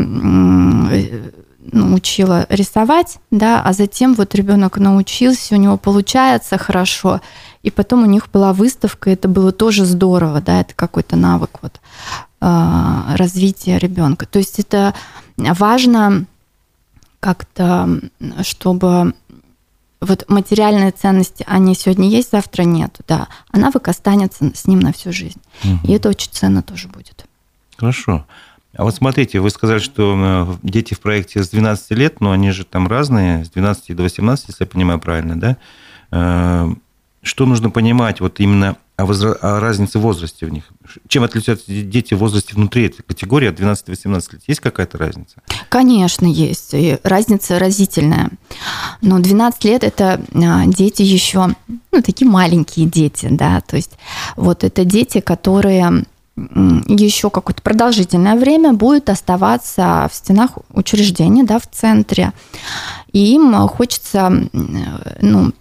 ну, учила рисовать, да, а затем вот ребенок научился, у него получается хорошо, и потом у них была выставка, это было тоже здорово, да, это какой-то навык вот а, развития ребенка. То есть это важно как-то, чтобы вот материальные ценности, они сегодня есть, завтра нет, да, а навык останется с ним на всю жизнь. Угу. И это очень ценно тоже будет. Хорошо. А вот смотрите, вы сказали, что дети в проекте с 12 лет, но они же там разные, с 12 до 18, если я понимаю правильно, да? Э, что нужно понимать вот именно о, возра... о разнице в возрасте в них? Чем отличаются дети в возрасте внутри этой категории от 12-18 лет? Есть какая-то разница? Конечно, есть. И разница разительная. Но 12 лет – это а, дети еще, ну, такие маленькие дети, да, то есть вот это дети, которые еще какое-то продолжительное время будут оставаться в стенах учреждения, да, в центре. И им хочется ну,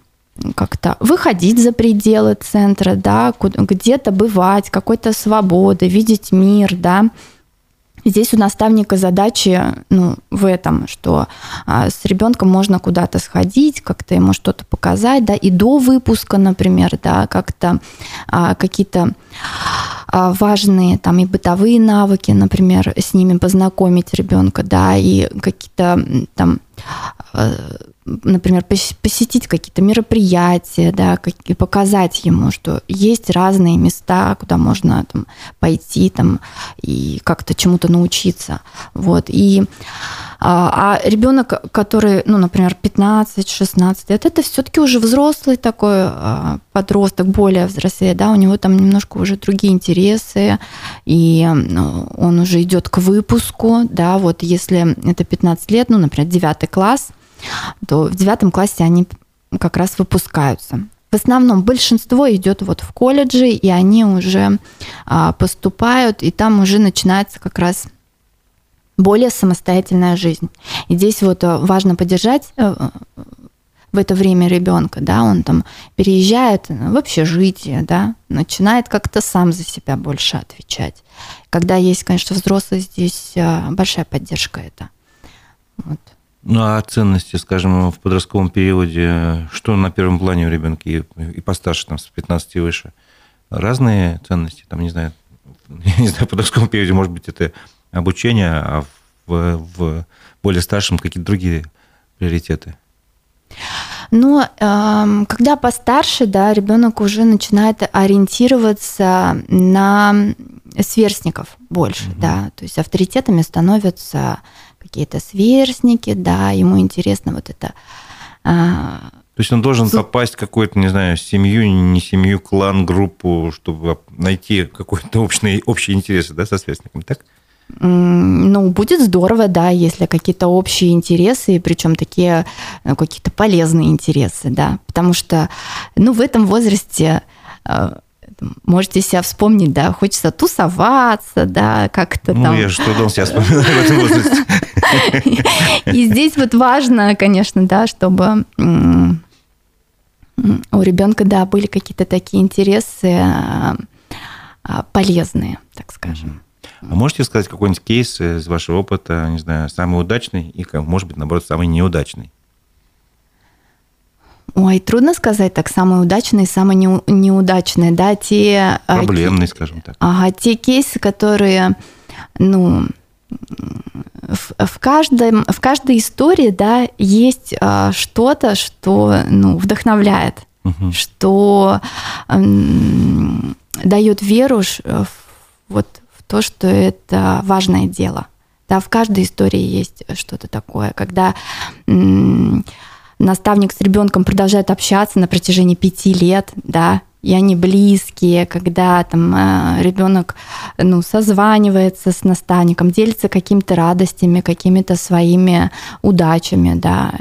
как-то выходить за пределы центра, да, где-то бывать, какой-то свободы, видеть мир, да. Здесь у наставника задачи ну, в этом, что а, с ребенком можно куда-то сходить, как-то ему что-то показать, да, и до выпуска, например, да, как-то а, какие-то важные там и бытовые навыки, например, с ними познакомить ребенка, да, и какие-то там а, например, посетить какие-то мероприятия, да, и показать ему, что есть разные места, куда можно там, пойти там, и как-то чему-то научиться. Вот. И, а, а ребенок, который, ну, например, 15-16 лет, это все-таки уже взрослый такой а, подросток, более взрослый, да, у него там немножко уже другие интересы, и ну, он уже идет к выпуску, да, вот если это 15 лет, ну, например, 9 класс, то в девятом классе они как раз выпускаются. В основном большинство идет вот в колледжи, и они уже а, поступают, и там уже начинается как раз более самостоятельная жизнь. И здесь вот э, важно поддержать э, в это время ребенка, да, он там переезжает в общежитие, да, начинает как-то сам за себя больше отвечать. Когда есть, конечно, взрослый, здесь э, большая поддержка это. Вот. Ну, а ценности, скажем, в подростковом периоде, что на первом плане у ребенка и постарше, там, с 15 и выше? Разные ценности, там, не знаю, не знаю, в подростковом периоде, может быть, это обучение, а в, в более старшем какие-то другие приоритеты? Но э, когда постарше, да, ребенок уже начинает ориентироваться на сверстников больше, угу. да, то есть авторитетами становятся какие-то сверстники, да, ему интересно вот это. А, То есть он должен попасть в какую-то, не знаю, семью, не семью, клан, группу, чтобы найти какой-то общий, общие интересы, да, со сверстниками, так? Ну, будет здорово, да, если какие-то общие интересы, причем такие ну, какие-то полезные интересы, да, потому что, ну, в этом возрасте а, можете себя вспомнить, да, хочется тусоваться, да, как-то ну, там. Ну, я же трудом себя вспоминаю в этом возрасте. И здесь вот важно, конечно, да, чтобы у ребенка, да, были какие-то такие интересы а, полезные, так скажем. А можете сказать какой-нибудь кейс из вашего опыта, не знаю, самый удачный и, может быть, наоборот, самый неудачный? Ой, трудно сказать так, самые удачные, самые не, неудачные, да, те... А, Проблемные, те, скажем так. Ага, те кейсы, которые, ну, в, в, каждом, в каждой истории, да, есть а, что-то, что, ну, вдохновляет. угу. что эм, дает веру в, вот, то, что это важное дело. Да, в каждой истории есть что-то такое, когда наставник с ребенком продолжает общаться на протяжении пяти лет, да, и они близкие, когда там э, ребенок ну, созванивается с наставником, делится какими-то радостями, какими-то своими удачами, да,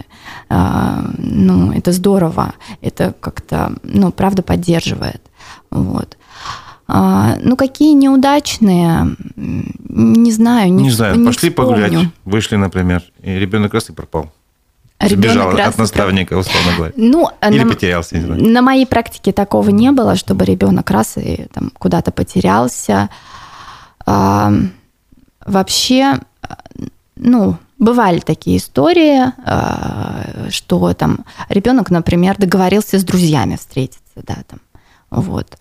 э, ну, это здорово, это как-то, ну, правда поддерживает, вот. А, ну, какие неудачные, не знаю, не, не знаю. Не Пошли вспомню. погулять, вышли, например, и ребенок раз и пропал. Сбежал от наставника, условно говоря. Ну, Или на, потерялся, не знаю. На моей практике такого не было, чтобы ребенок раз и там куда-то потерялся. А, вообще, ну, бывали такие истории, а, что там ребенок, например, договорился с друзьями встретиться, да, там, вот.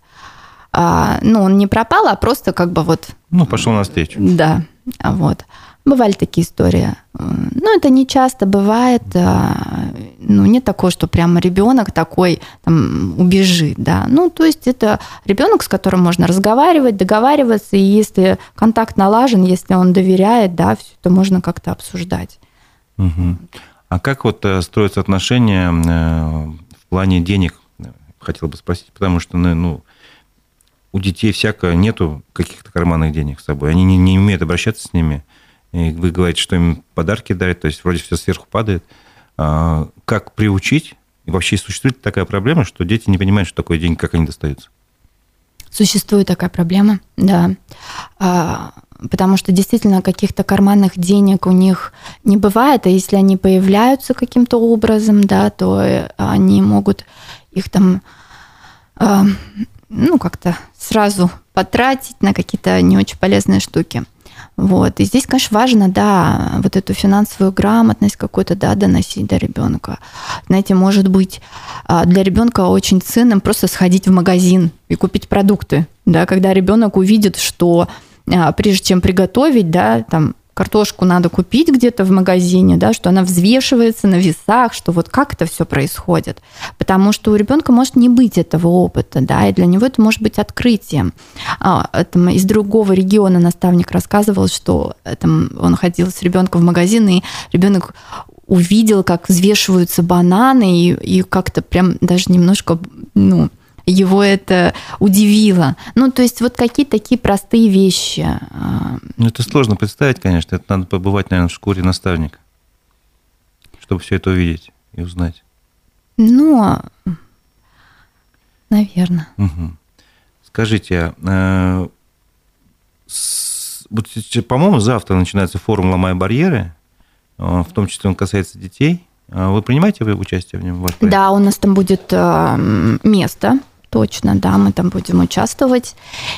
А, ну, он не пропал, а просто как бы вот... Ну, пошел на встречу. Да, вот. Бывали такие истории. Ну, это не часто бывает. А, ну, не такое, что прямо ребенок такой там, убежит, да. Ну, то есть это ребенок, с которым можно разговаривать, договариваться, и если контакт налажен, если он доверяет, да, все это можно как-то обсуждать. Угу. А как вот э, строятся отношения э, в плане денег? Хотел бы спросить, потому что, ну, ну у детей всяко нету каких-то карманных денег с собой. Они не, не умеют обращаться с ними. И вы говорите, что им подарки дарят, то есть вроде все сверху падает. А, как приучить? И вообще существует такая проблема, что дети не понимают, что такое деньги, как они достаются? Существует такая проблема, да. А, потому что действительно каких-то карманных денег у них не бывает, а если они появляются каким-то образом, да, то они могут их там а, ну, как-то сразу потратить на какие-то не очень полезные штуки. Вот. И здесь, конечно, важно, да, вот эту финансовую грамотность какую-то, да, доносить до ребенка. Знаете, может быть, а, для ребенка очень ценным просто сходить в магазин и купить продукты, да, когда ребенок увидит, что а, прежде чем приготовить, да, там картошку надо купить где-то в магазине, да, что она взвешивается на весах, что вот как это все происходит. Потому что у ребенка может не быть этого опыта, да, и для него это может быть открытием. А, там, из другого региона наставник рассказывал, что там, он ходил с ребенком в магазин, и ребенок увидел, как взвешиваются бананы, и, и как-то прям даже немножко, ну, его это удивило. Ну, то есть вот какие-то такие простые вещи. А. Ну, это сложно представить, конечно. Это надо побывать, наверное, в шкуре наставника, чтобы все это увидеть и узнать. Ну, наверное. Угу. Скажите, э, вот, по-моему, завтра начинается форум «Ломая барьеры», в том числе он касается детей. А вы принимаете участие в нем? Да, у нас там будет место точно, да, мы там будем участвовать.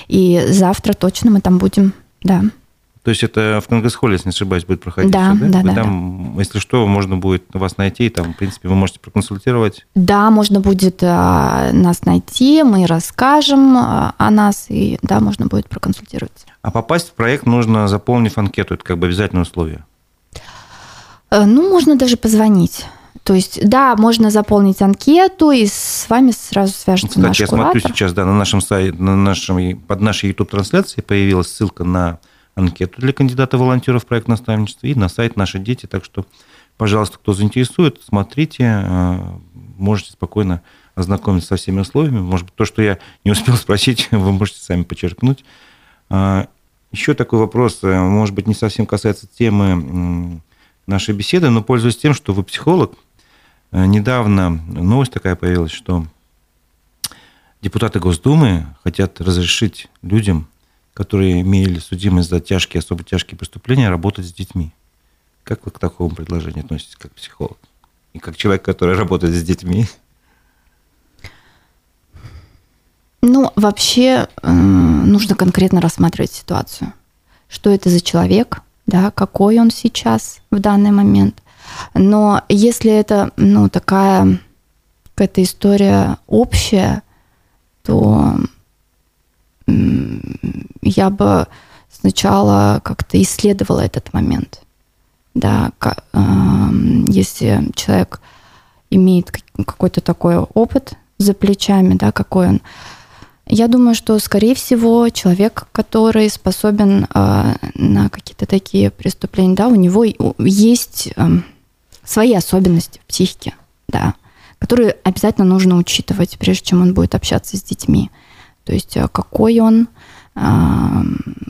И завтра точно мы там будем, да. То есть это в Конгресс-холле, если не ошибаюсь, будет проходить? Да, все, да, да, там, да. Если что, можно будет вас найти, там, в принципе, вы можете проконсультировать? Да, можно будет а, нас найти, мы расскажем а, о нас, и да, можно будет проконсультировать. А попасть в проект нужно, заполнив анкету, это как бы обязательное условие? Э, ну, можно даже позвонить. То есть, да, можно заполнить анкету, и с вами сразу свяжется Кстати, наш я куратор. смотрю сейчас, да, на нашем сайте, на нашем, под нашей YouTube-трансляцией появилась ссылка на анкету для кандидата волонтеров в проект наставничества и на сайт «Наши дети». Так что, пожалуйста, кто заинтересует, смотрите, э, можете спокойно ознакомиться со всеми условиями. Может быть, то, что я не успел спросить, вы можете сами подчеркнуть. А, Еще такой вопрос, э, может быть, не совсем касается темы нашей беседы, но пользуясь тем, что вы психолог, недавно новость такая появилась, что депутаты Госдумы хотят разрешить людям, которые имели судимость за тяжкие, особо тяжкие преступления, работать с детьми. Как вы к такому предложению относитесь, как психолог? И как человек, который работает с детьми? Ну, вообще нужно конкретно рассматривать ситуацию. Что это за человек, да, какой он сейчас в данный момент, но если это, ну, такая какая-то история общая, то я бы сначала как-то исследовала этот момент. Да, если человек имеет какой-то такой опыт, за плечами, да, какой он. Я думаю, что, скорее всего, человек, который способен э, на какие-то такие преступления, да, у него есть э, свои особенности в психике, да, которые обязательно нужно учитывать, прежде чем он будет общаться с детьми. То есть э, какой он,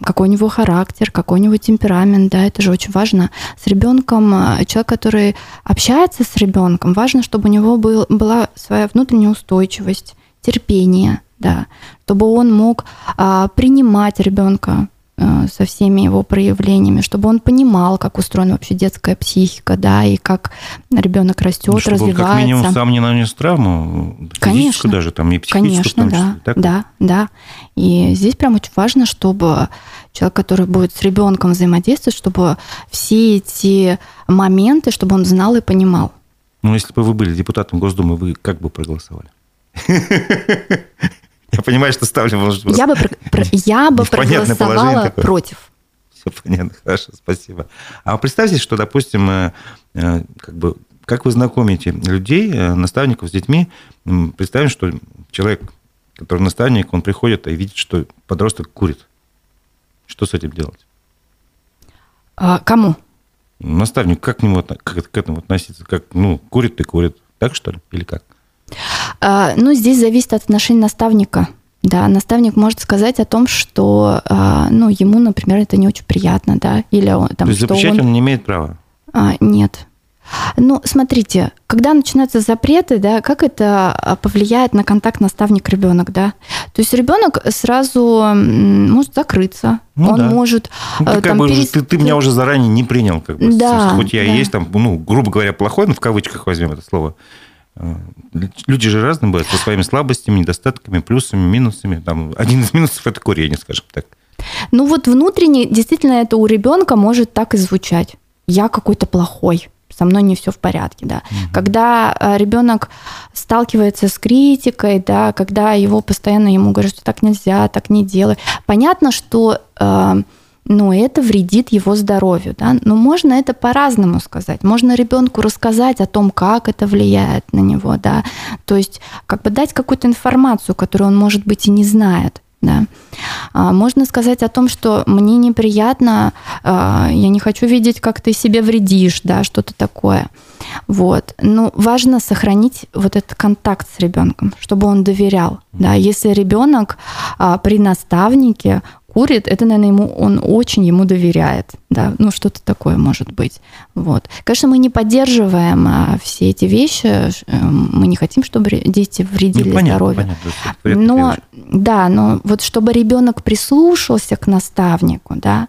какой у него характер, какой у него темперамент, да, это же очень важно. С ребенком, э, человек, который общается с ребенком, важно, чтобы у него был, была своя внутренняя устойчивость, терпение, да, чтобы он мог а, принимать ребенка со всеми его проявлениями, чтобы он понимал, как устроена вообще детская психика, да, и как ребенок растет, ну, чтобы развивается. Он как минимум сам не нанес травму, конечно, даже там и Конечно, да, так? да, да. И здесь прям очень важно, чтобы человек, который будет с ребенком взаимодействовать, чтобы все эти моменты, чтобы он знал и понимал. Ну, если бы вы были депутатом Госдумы, вы как бы проголосовали? Я понимаю, что ставлю, может, Я бы, я бы проголосовала против. Все понятно, хорошо, спасибо. А представьте, что, допустим, э, э, как бы, как вы знакомите людей, э, наставников с детьми, представим, что человек, который наставник, он приходит и видит, что подросток курит. Что с этим делать? А, кому? Наставник, как к нему как к этому относиться? Как, ну, курит и курит. Так, что ли? Или как? А, ну, здесь зависит от отношений наставника. Да, наставник может сказать о том, что, а, ну, ему, например, это не очень приятно, да, или он там. То есть запрещать он... он не имеет права? А, нет. Ну, смотрите, когда начинаются запреты, да, как это повлияет на контакт наставник-ребенок, да? То есть ребенок сразу может закрыться, ну, он да. может ну, ты, там, как бы, перес... ты, ты меня уже заранее не принял, как бы, да, хоть я да. и есть там, ну, грубо говоря, плохой, но в кавычках возьмем это слово. Э, люди же разные бывают, со своими слабостями, недостатками, плюсами, минусами. Там, один из минусов – это курение, скажем так. Ну вот внутренне действительно это у ребенка может так и звучать. Я какой-то плохой, со мной не все в порядке, да. Угу. Когда э, ребенок сталкивается с критикой, да, когда его постоянно ему говорят, что так нельзя, так не делай. Понятно, что э, но это вредит его здоровью. Да? Но можно это по-разному сказать. Можно ребенку рассказать о том, как это влияет на него. Да? То есть как бы дать какую-то информацию, которую он, может быть, и не знает. Да. А, можно сказать о том, что мне неприятно, а, я не хочу видеть, как ты себе вредишь, да, что-то такое. Вот. Но важно сохранить вот этот контакт с ребенком, чтобы он доверял. Да. Если ребенок а, при наставнике, курит, это, наверное, ему, он очень ему доверяет, да, ну что-то такое может быть. Вот. Конечно, мы не поддерживаем а, все эти вещи, э, мы не хотим, чтобы дети вредили ну, понятно, здоровью. Понятно, но, да, но вот чтобы ребенок прислушался к наставнику, да,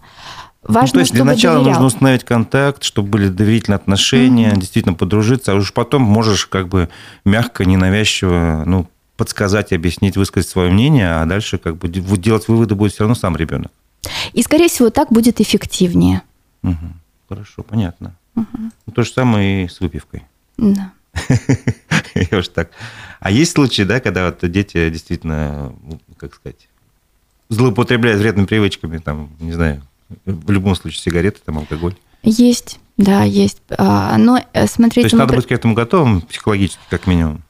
Важно, ну, то есть для начала доверял. нужно установить контакт, чтобы были доверительные отношения, mm-hmm. действительно подружиться, а уж потом можешь как бы мягко, ненавязчиво, ну, подсказать, объяснить, высказать свое мнение, а дальше как бы делать выводы будет все равно сам ребенок. И, скорее всего, так будет эффективнее. Угу. Хорошо, понятно. Угу. То же самое и с выпивкой. Да. Я уж так. А есть случаи, да, когда вот дети действительно, как сказать, злоупотребляют вредными привычками, там, не знаю, в любом случае сигареты, там, алкоголь? Есть, да, есть. А, но э, смотрите... То есть надо быть к этому готовым психологически, как минимум?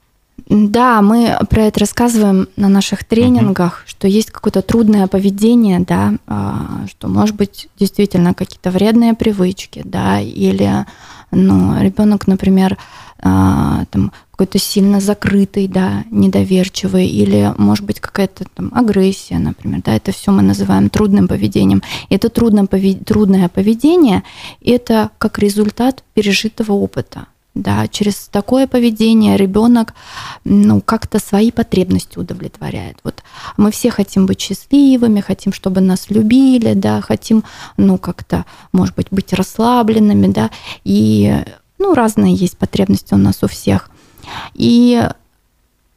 Да, мы про это рассказываем на наших тренингах, uh-huh. что есть какое-то трудное поведение, да, а, что может быть действительно какие-то вредные привычки, да, или ну, ребенок, например, а, там какой-то сильно закрытый, да, недоверчивый, или может быть какая-то там агрессия, например, да, это все мы называем трудным поведением. И это трудное поведение, это как результат пережитого опыта. Да, через такое поведение ребенок ну, как-то свои потребности удовлетворяет. Вот мы все хотим быть счастливыми, хотим, чтобы нас любили, да, хотим, ну, как-то, может быть, быть расслабленными, да, и, ну, разные есть потребности у нас у всех. И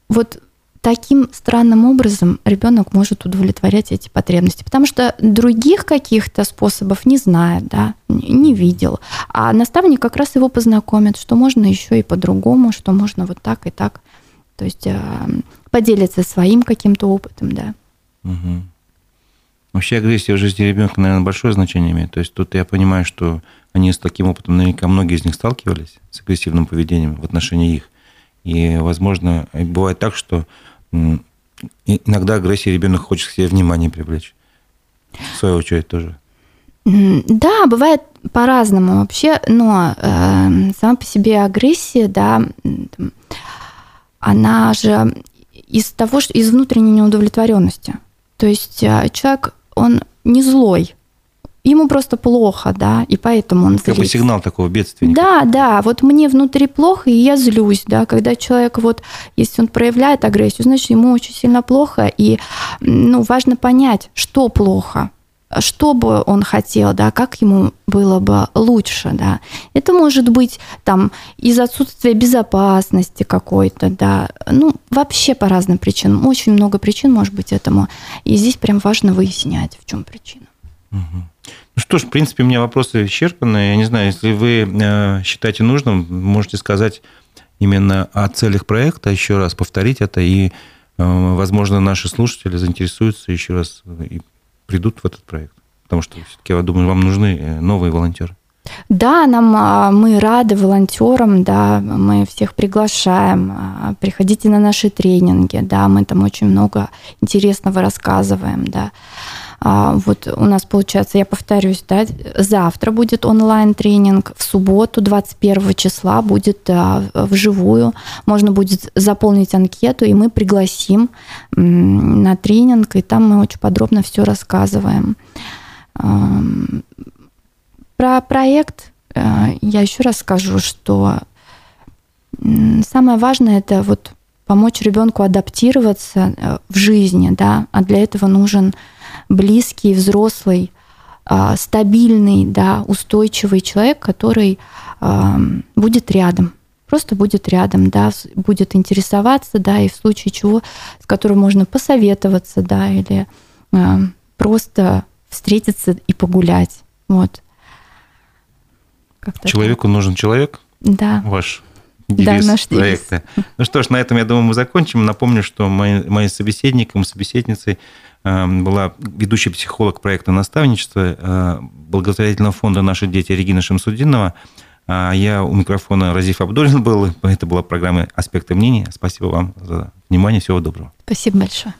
вот таким странным образом ребенок может удовлетворять эти потребности, потому что других каких-то способов не знает, да, не видел. А наставник как раз его познакомит, что можно еще и по-другому, что можно вот так и так. То есть э, поделиться своим каким-то опытом, да. Угу. Вообще агрессия в жизни ребенка, наверное, большое значение имеет. То есть тут я понимаю, что они с таким опытом, наверняка многие из них сталкивались с агрессивным поведением в отношении их. И, возможно, бывает так, что иногда агрессия ребенок хочет к себе внимание привлечь. В свою очередь тоже. Да, бывает по-разному вообще, но э, сама по себе агрессия, да, она же из того, что из внутренней неудовлетворенности. То есть э, человек, он не злой, ему просто плохо, да, и поэтому он злится. Как бы сигнал такого бедствия. Да, да, вот мне внутри плохо, и я злюсь, да, когда человек вот, если он проявляет агрессию, значит, ему очень сильно плохо, и, ну, важно понять, что плохо, что бы он хотел, да, как ему было бы лучше, да. Это может быть там из отсутствия безопасности какой-то, да, ну, вообще по разным причинам. Очень много причин может быть этому. И здесь прям важно выяснять, в чем причина. Угу. Ну что ж, в принципе, у меня вопросы исчерпаны. Я не знаю, если вы э, считаете нужным, можете сказать именно о целях проекта, еще раз повторить это, и, э, возможно, наши слушатели заинтересуются еще раз и придут в этот проект? Потому что все-таки, я думаю, вам нужны э, новые волонтеры. Да, нам а, мы рады волонтерам, да, мы всех приглашаем. А, приходите на наши тренинги, да, мы там очень много интересного рассказываем, да. А, вот у нас получается, я повторюсь, да, завтра будет онлайн-тренинг, в субботу 21 числа будет а, вживую. Можно будет заполнить анкету, и мы пригласим на тренинг, и там мы очень подробно все рассказываем. Про проект а, я еще раз скажу, что самое важное это вот помочь ребенку адаптироваться э, в жизни, да, а для этого нужен близкий, взрослый, а, стабильный, да, устойчивый человек, который будет рядом, просто будет рядом, да, будет интересоваться, да, и в случае чего, с которым можно посоветоваться, да, или а, просто встретиться и погулять, вот. Человеку так. нужен человек? Да. Ваш девиз да, наш проекта. Девиз. Ну что ж, на этом, я думаю, мы закончим. Напомню, что моим моей собеседником, собеседницей Эм, была ведущий психолог проекта наставничества э, благотворительного фонда «Наши дети» Регина Шамсудинова. А я у микрофона Разиф Абдулин был. Это была программа «Аспекты мнений». Спасибо вам за внимание. Всего доброго. Спасибо большое.